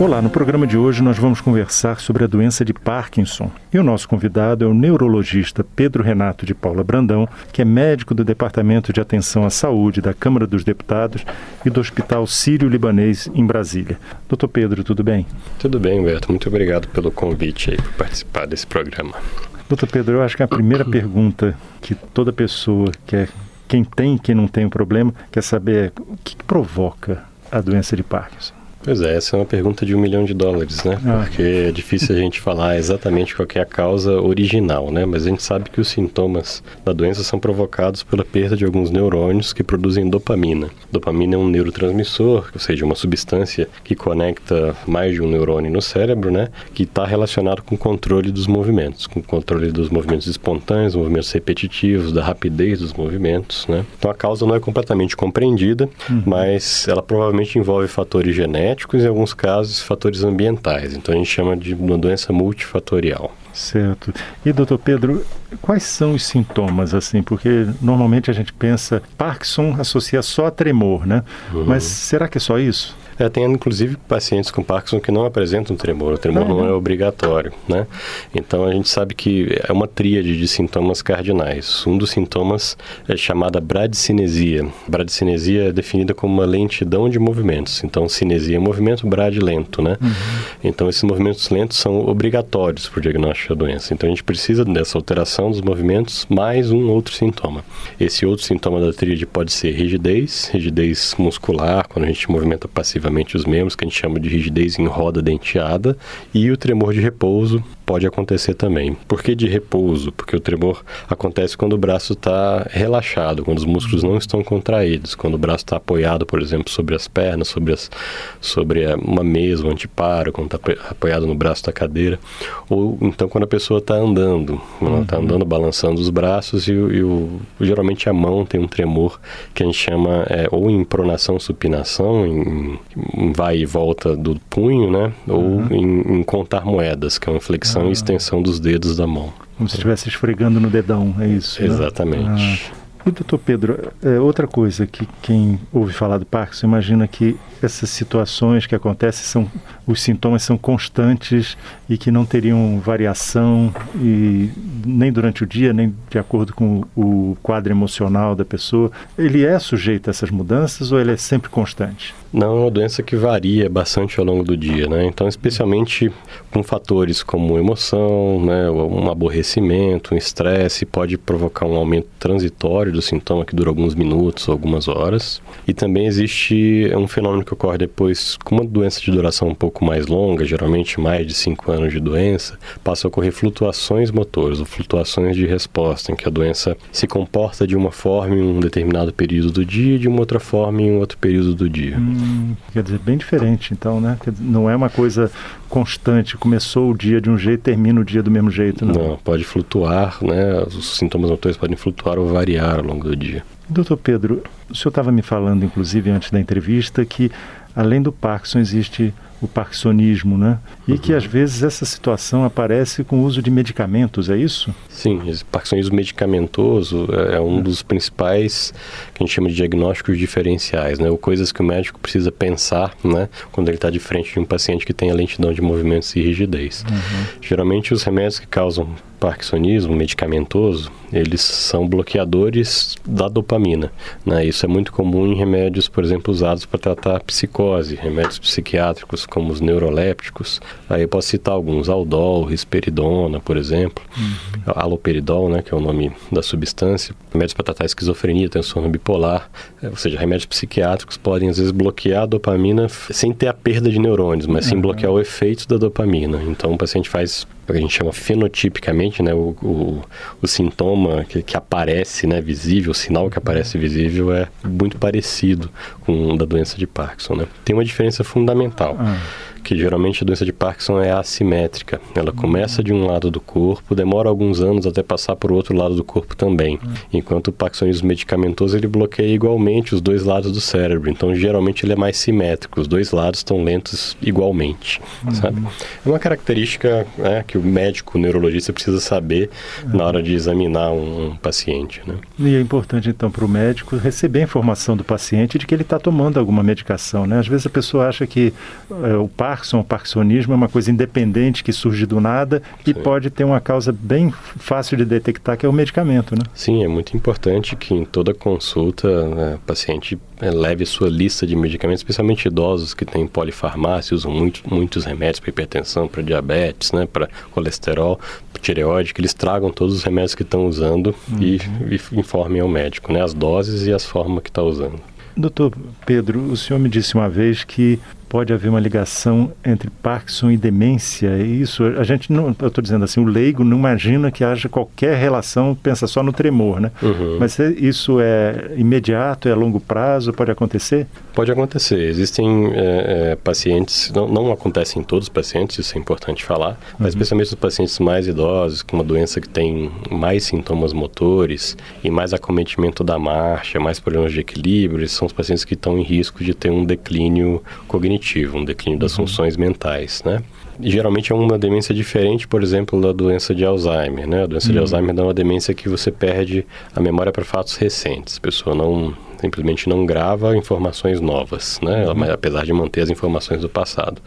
Olá, no programa de hoje nós vamos conversar sobre a doença de Parkinson. E o nosso convidado é o neurologista Pedro Renato de Paula Brandão, que é médico do Departamento de Atenção à Saúde da Câmara dos Deputados e do Hospital Sírio-Libanês em Brasília. Doutor Pedro, tudo bem? Tudo bem, Humberto. Muito obrigado pelo convite aí por participar desse programa. Doutor Pedro, eu acho que a primeira pergunta que toda pessoa quer, quem tem e quem não tem o problema, quer saber é o que provoca a doença de Parkinson. Pois é, essa é uma pergunta de um milhão de dólares, né? Ah. Porque é difícil a gente falar exatamente qual é a causa original, né? Mas a gente sabe que os sintomas da doença são provocados pela perda de alguns neurônios que produzem dopamina. Dopamina é um neurotransmissor, ou seja, uma substância que conecta mais de um neurônio no cérebro, né? Que está relacionado com o controle dos movimentos, com o controle dos movimentos espontâneos, movimentos repetitivos, da rapidez dos movimentos, né? Então a causa não é completamente compreendida, uhum. mas ela provavelmente envolve fatores genéticos genéticos e, em alguns casos, fatores ambientais. Então, a gente chama de uma doença multifatorial. Certo. E, doutor Pedro, quais são os sintomas, assim? Porque normalmente a gente pensa, Parkinson associa só a tremor, né? Uhum. Mas será que é só isso? É, tem inclusive pacientes com Parkinson que não apresentam tremor. O tremor uhum. não é obrigatório, né? Então a gente sabe que é uma tríade de sintomas cardinais. Um dos sintomas é chamada bradicinesia. Bradicinesia é definida como uma lentidão de movimentos. Então cinesia é movimento, brad lento, né? Uhum. Então esses movimentos lentos são obrigatórios para o diagnóstico da doença. Então a gente precisa dessa alteração dos movimentos mais um outro sintoma. Esse outro sintoma da tríade pode ser rigidez, rigidez muscular, quando a gente movimenta passivamente os membros, que a gente chama de rigidez em roda denteada, e o tremor de repouso pode acontecer também. Por que de repouso? Porque o tremor acontece quando o braço está relaxado, quando os músculos não estão contraídos, quando o braço está apoiado, por exemplo, sobre as pernas, sobre, as, sobre uma mesa, um anteparo, quando está apoiado no braço da cadeira, ou então quando a pessoa está andando, ela está uhum. andando, balançando os braços e, e o, geralmente a mão tem um tremor que a gente chama é, ou em pronação, supinação, em, em vai e volta do punho, né, ou uhum. em, em contar moedas, que é uma flexão e extensão dos dedos da mão. Como se estivesse esfregando no dedão, é isso? Né? Exatamente. Ah. E doutor Pedro, é, outra coisa que quem ouve falar do Parkinson imagina que essas situações que acontecem são os sintomas são constantes e que não teriam variação e nem durante o dia nem de acordo com o quadro emocional da pessoa. Ele é sujeito a essas mudanças ou ele é sempre constante? Não, é uma doença que varia bastante ao longo do dia, né? Então, especialmente com fatores como emoção, né, um aborrecimento, um estresse, pode provocar um aumento transitório do sintoma que dura alguns minutos ou algumas horas. E também existe um fenômeno que ocorre depois, com uma doença de duração um pouco mais longa, geralmente mais de 5 anos de doença, passa a ocorrer flutuações motoras ou flutuações de resposta, em que a doença se comporta de uma forma em um determinado período do dia e de uma outra forma em um outro período do dia. Hum. Hum, quer dizer, bem diferente, então, né? não é uma coisa constante, começou o dia de um jeito, termina o dia do mesmo jeito, não? Não, pode flutuar, né? Os sintomas motores podem flutuar ou variar ao longo do dia. Doutor Pedro, o senhor estava me falando, inclusive, antes da entrevista, que além do Parkinson existe o parkinsonismo, né? E uhum. que às vezes essa situação aparece com o uso de medicamentos, é isso? Sim, esse parkinsonismo medicamentoso é, é um é. dos principais que a gente chama de diagnósticos diferenciais, né? Ou coisas que o médico precisa pensar, né? Quando ele está de frente de um paciente que tem a lentidão de movimentos e rigidez. Uhum. Geralmente os remédios que causam parkinsonismo medicamentoso, eles são bloqueadores da dopamina. Né? Isso é muito comum em remédios, por exemplo, usados para tratar psicose, remédios psiquiátricos como os neurolépticos. Aí eu posso citar alguns, Aldol, Risperidona, por exemplo, uhum. Aloperidol, né, que é o nome da substância, remédios para tratar esquizofrenia, transtorno bipolar, é, ou seja, remédios psiquiátricos podem às vezes bloquear a dopamina sem ter a perda de neurônios, mas sim uhum. bloquear o efeito da dopamina. Então o paciente faz que a gente chama fenotipicamente, né, o, o, o sintoma que, que, aparece, né, visível, o sinal que aparece visível é muito parecido com o da doença de Parkinson, né. Tem uma diferença fundamental. Ah que geralmente a doença de Parkinson é assimétrica. Ela começa de um lado do corpo, demora alguns anos até passar para o outro lado do corpo também. Enquanto o parkinsonismo medicamentoso ele bloqueia igualmente os dois lados do cérebro. Então, geralmente ele é mais simétrico. Os dois lados estão lentos igualmente, uhum. sabe? É uma característica né, que o médico, o neurologista precisa saber uhum. na hora de examinar um, um paciente, né? E é importante então para o médico receber a informação do paciente de que ele está tomando alguma medicação, né? Às vezes a pessoa acha que é, o Parkinson, o parkinsonismo é uma coisa independente que surge do nada e Sim. pode ter uma causa bem fácil de detectar que é o medicamento, né? Sim, é muito importante que em toda consulta né, o paciente é, leve sua lista de medicamentos, especialmente idosos que têm polifarmácia, usam muito, muitos remédios para hipertensão, para diabetes, né, para colesterol, tireoide, que eles tragam todos os remédios que estão usando uhum. e, e, informem ao médico, né, as doses e as formas que está usando. Doutor Pedro, o senhor me disse uma vez que pode haver uma ligação entre Parkinson e demência. E isso, a gente não, eu estou dizendo assim, o leigo não imagina que haja qualquer relação, pensa só no tremor, né? Uhum. Mas isso é imediato, é a longo prazo, pode acontecer? Pode acontecer. Existem é, é, pacientes, não, não acontece em todos os pacientes, isso é importante falar, mas uhum. especialmente os pacientes mais idosos, com uma doença que tem mais sintomas motores e mais acometimento da marcha, mais problemas de equilíbrio, são os pacientes que estão em risco de ter um declínio cognitivo cognitivo, um declínio das uhum. funções mentais, né? Geralmente é uma demência diferente, por exemplo, da doença de Alzheimer, né? A doença uhum. de Alzheimer é uma demência que você perde a memória para fatos recentes. A pessoa não simplesmente não grava informações novas, né? Uhum. apesar de manter as informações do passado.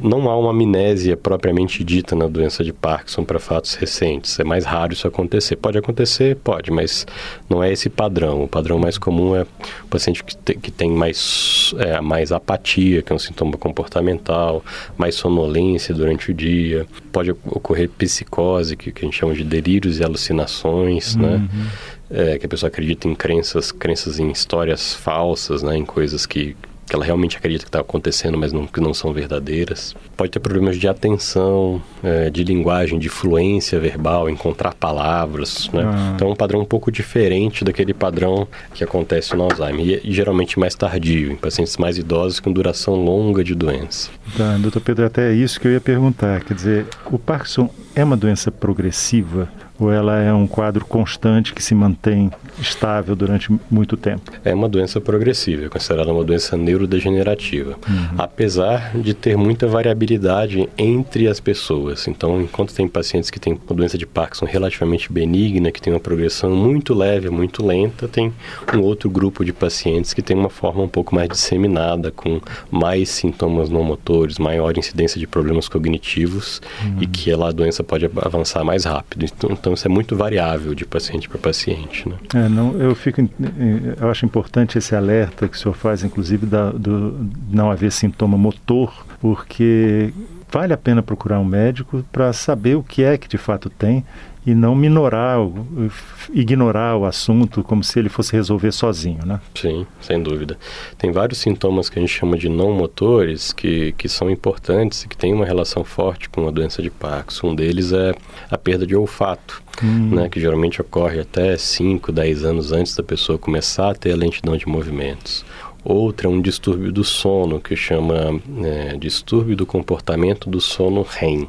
Não há uma amnésia propriamente dita na doença de Parkinson para fatos recentes. É mais raro isso acontecer. Pode acontecer, pode, mas não é esse padrão. O padrão mais comum é o paciente que, te, que tem mais, é, mais apatia, que é um sintoma comportamental, mais sonolência durante o dia. Pode ocorrer psicose, que, que a gente chama de delírios e alucinações, né? uhum. né? é, que a pessoa acredita em crenças, crenças em histórias falsas, né, em coisas que, que ela realmente acredita que está acontecendo, mas não, que não são verdadeiras. Pode ter problemas de atenção, é, de linguagem, de fluência verbal, encontrar palavras, né? Ah. Então é um padrão um pouco diferente daquele padrão que acontece no Alzheimer. E, e, geralmente mais tardio, em pacientes mais idosos com duração longa de doença. Tá, doutor Pedro, até é isso que eu ia perguntar. Quer dizer, o Parkinson é uma doença progressiva? ou ela é um quadro constante que se mantém estável durante muito tempo? É uma doença progressiva, é considerada uma doença neurodegenerativa, uhum. apesar de ter muita variabilidade entre as pessoas. Então, enquanto tem pacientes que têm uma doença de Parkinson relativamente benigna, que tem uma progressão muito leve, muito lenta, tem um outro grupo de pacientes que tem uma forma um pouco mais disseminada, com mais sintomas não motores, maior incidência de problemas cognitivos uhum. e que ela, a doença pode avançar mais rápido. Então, então isso é muito variável de paciente para paciente. Né? É, não, eu fico, eu acho importante esse alerta que o senhor faz, inclusive da, do não haver sintoma motor, porque vale a pena procurar um médico para saber o que é que de fato tem e não minorar, ignorar o assunto como se ele fosse resolver sozinho, né? Sim, sem dúvida. Tem vários sintomas que a gente chama de não motores que, que são importantes e que têm uma relação forte com a doença de Parkinson. Um deles é a perda de olfato, hum. né, que geralmente ocorre até 5, 10 anos antes da pessoa começar a ter a lentidão de movimentos. Outra é um distúrbio do sono, que chama é, distúrbio do comportamento do sono REM. Hum.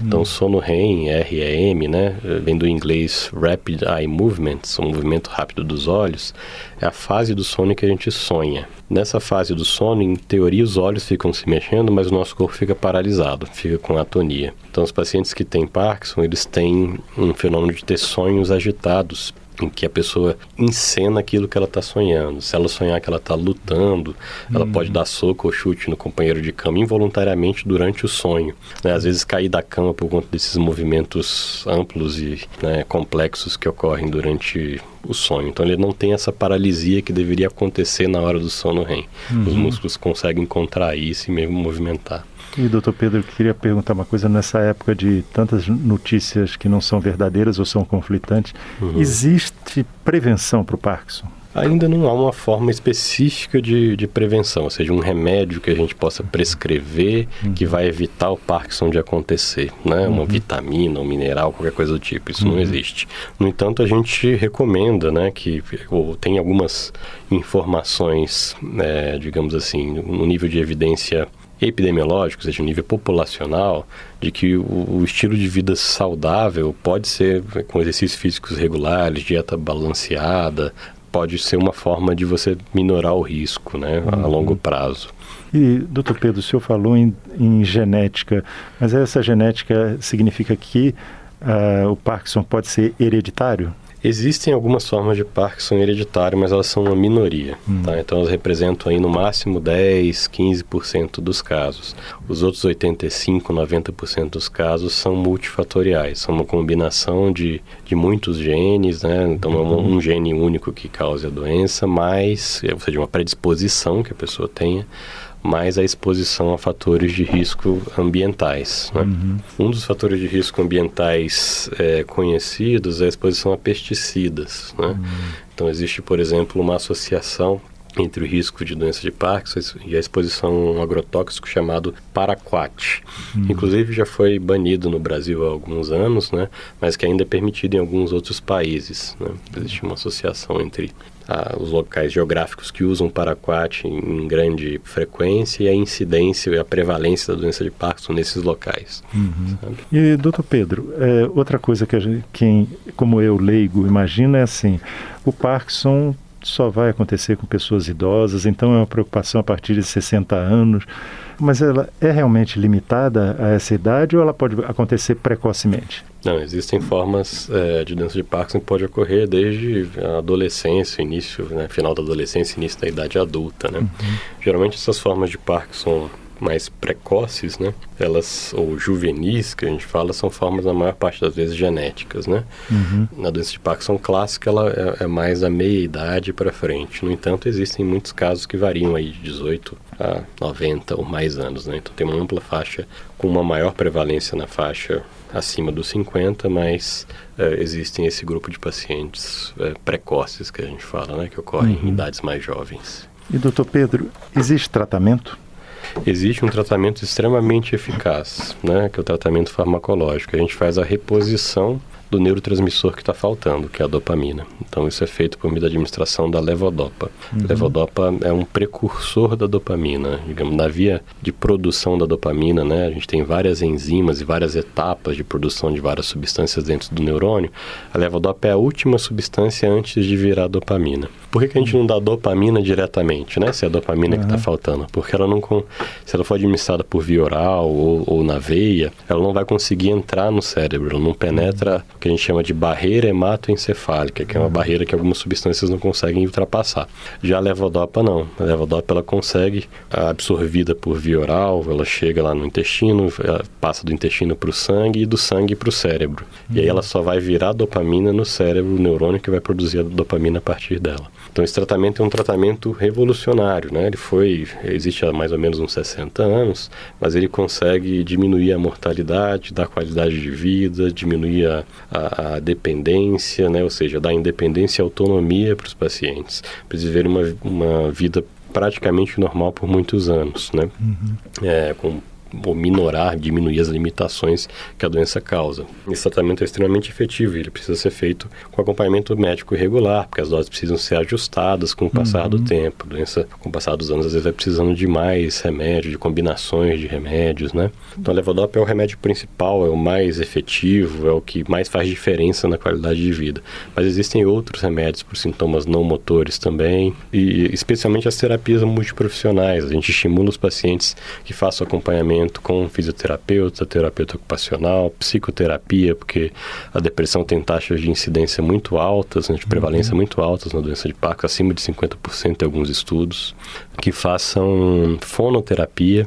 Então, sono REM, R-E-M, né, vem do inglês Rapid Eye Movements, um movimento rápido dos olhos, é a fase do sono que a gente sonha. Nessa fase do sono, em teoria, os olhos ficam se mexendo, mas o nosso corpo fica paralisado, fica com atonia. Então, os pacientes que têm Parkinson, eles têm um fenômeno de ter sonhos agitados, em que a pessoa encena aquilo que ela está sonhando. Se ela sonhar que ela está lutando, ela pode uhum. dar soco ou chute no companheiro de cama involuntariamente durante o sonho. Né? Às vezes cair da cama por conta desses movimentos amplos e né, complexos que ocorrem durante o sonho. Então ele não tem essa paralisia que deveria acontecer na hora do sono REM. Uhum. Os músculos conseguem contrair e se mesmo movimentar. E doutor Pedro, queria perguntar uma coisa nessa época de tantas notícias que não são verdadeiras ou são conflitantes, uhum. existe prevenção para o Parkinson? Ainda não há uma forma específica de, de prevenção, ou seja, um remédio que a gente possa prescrever uhum. que vai evitar o Parkinson de acontecer, né? Uma uhum. vitamina, um mineral, qualquer coisa do tipo. Isso não uhum. existe. No entanto, a gente recomenda, né, que ou tem algumas informações, é, digamos assim, no nível de evidência epidemiológico, ou seja, nível populacional, de que o, o, estilo de vida saudável pode ser com exercícios físicos regulares, dieta balanceada, pode ser uma forma de você minorar o risco né, uhum. a longo prazo. E, doutor Pedro, o senhor falou em, em genética, mas essa genética significa que uh, o Parkinson pode ser hereditário? Existem algumas formas de Parkinson hereditário, mas elas são uma minoria. Hum. Tá? Então elas representam aí no máximo 10, 15% dos casos. Os outros 85, 90% dos casos são multifatoriais, são uma combinação de, de muitos genes, né? Então é um, um gene único que causa a doença, mas, ou seja, uma predisposição que a pessoa tenha mais a exposição a fatores de risco ambientais. Né? Uhum. Um dos fatores de risco ambientais é, conhecidos é a exposição a pesticidas. Né? Uhum. Então, existe, por exemplo, uma associação entre o risco de doença de Parkinson e a exposição a um agrotóxico chamado paraquat. Uhum. Inclusive já foi banido no Brasil há alguns anos, né? mas que ainda é permitido em alguns outros países. Né? Existe uma associação entre os locais geográficos que usam paraquat em, em, grande frequência e a incidência e a prevalência da doença de Parkinson nesses locais. Uhum. E, doutor Pedro, é, outra coisa que gente, quem, como eu, leigo, imagina é assim, o Parkinson só vai acontecer com pessoas idosas, então é uma preocupação a partir de 60 anos. Mas ela é realmente limitada a essa idade ou ela pode acontecer precocemente? Não, existem formas é, de doença de Parkinson que pode ocorrer desde a adolescência, início, né, final da adolescência, início da idade adulta, né? Uhum. Geralmente essas formas de Parkinson mais precoces, né? Elas, ou juvenis, que a gente fala, são formas, na maior parte das vezes, genéticas, né? Uhum. Na doença de Parkinson clássica, ela é, é mais a meia-idade para frente. No entanto, existem muitos casos que variam aí de 18 a 90 ou mais anos, né? Então, tem uma ampla faixa com uma maior prevalência na faixa acima dos 50, mas é, existem esse grupo de pacientes é, precoces que a gente fala, né? Que ocorrem uhum. em idades mais jovens. E, doutor Pedro, existe tratamento? Existe um tratamento extremamente eficaz, né, que é o tratamento farmacológico. A gente faz a reposição do neurotransmissor que está faltando, que é a dopamina. Então isso é feito por meio da administração da levodopa. Uhum. Levodopa é um precursor da dopamina, digamos, na via de produção da dopamina, né? A gente tem várias enzimas e várias etapas de produção de várias substâncias dentro do neurônio. A levodopa é a última substância antes de virar dopamina. Por que, que a gente não dá dopamina diretamente, né? Se é a dopamina uhum. que está faltando. Porque ela não, se ela for administrada por via oral ou, ou, na veia, ela não vai conseguir entrar no cérebro, ela não penetra que a gente chama de barreira hematoencefálica, que é uma uhum. barreira que algumas substâncias não conseguem ultrapassar. Já a levodopa não. A levodopa ela consegue, absorvida por via oral, ela chega lá no intestino, passa do intestino para o sangue e do sangue para o cérebro. E aí uhum. ela só vai virar dopamina no cérebro, o neurônio que vai produzir a dopamina a partir dela. Então esse tratamento é um tratamento revolucionário, né? Ele foi, existe há mais ou menos uns 60 anos, mas ele consegue diminuir a mortalidade, dar qualidade de vida, diminuir a, a, a dependência, né? Ou seja, dar independência e autonomia para os pacientes, para eles viverem uma, uma vida praticamente normal por muitos anos, né? Uhum. É, com ou minorar, diminuir as limitações que a doença causa. Esse tratamento é extremamente efetivo, ele precisa ser feito com acompanhamento médico regular, porque as doses precisam ser ajustadas com o passar uhum. do tempo. A doença, com o passar dos anos, às vezes vai precisando de mais remédio, de combinações de remédios, né? Então, a levodopa é o remédio principal, é o mais efetivo, é o que mais faz diferença na qualidade de vida. Mas existem outros remédios por sintomas não motores também, e especialmente as terapias multiprofissionais. A gente estimula os pacientes que façam acompanhamento acompanhamento com fisioterapeuta, terapeuta ocupacional, psicoterapia, porque a depressão tem taxas de incidência muito altas, né, de prevalência uhum. muito altas na doença de Parkinson, acima de 50% em alguns estudos, que façam fonoterapia,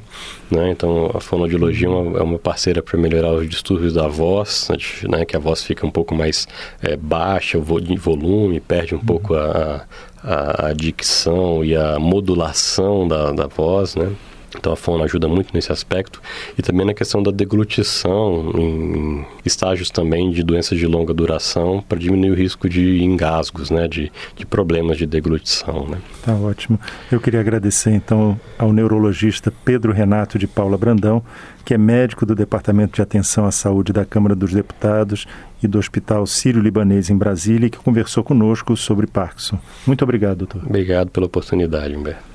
né, então a fonoaudiologia é uma, é uma parceira para melhorar os distúrbios da voz, né, que a voz fica um pouco mais é, baixa, o volume, perde um uhum. pouco a, a, a dicção e a modulação da, da voz, né? Então a fono ajuda muito nesse aspecto e também na questão da deglutição em estágios também de doenças de longa duração para diminuir o risco de engasgos, né, de, de problemas de deglutição, né. Tá ótimo. Eu queria agradecer então ao neurologista Pedro Renato de Paula Brandão, que é médico do Departamento de Atenção à Saúde da Câmara dos Deputados e do Hospital Sírio-Libanês em Brasília, que conversou conosco sobre Parkinson. Muito obrigado, doutor. Obrigado pela oportunidade, Humberto.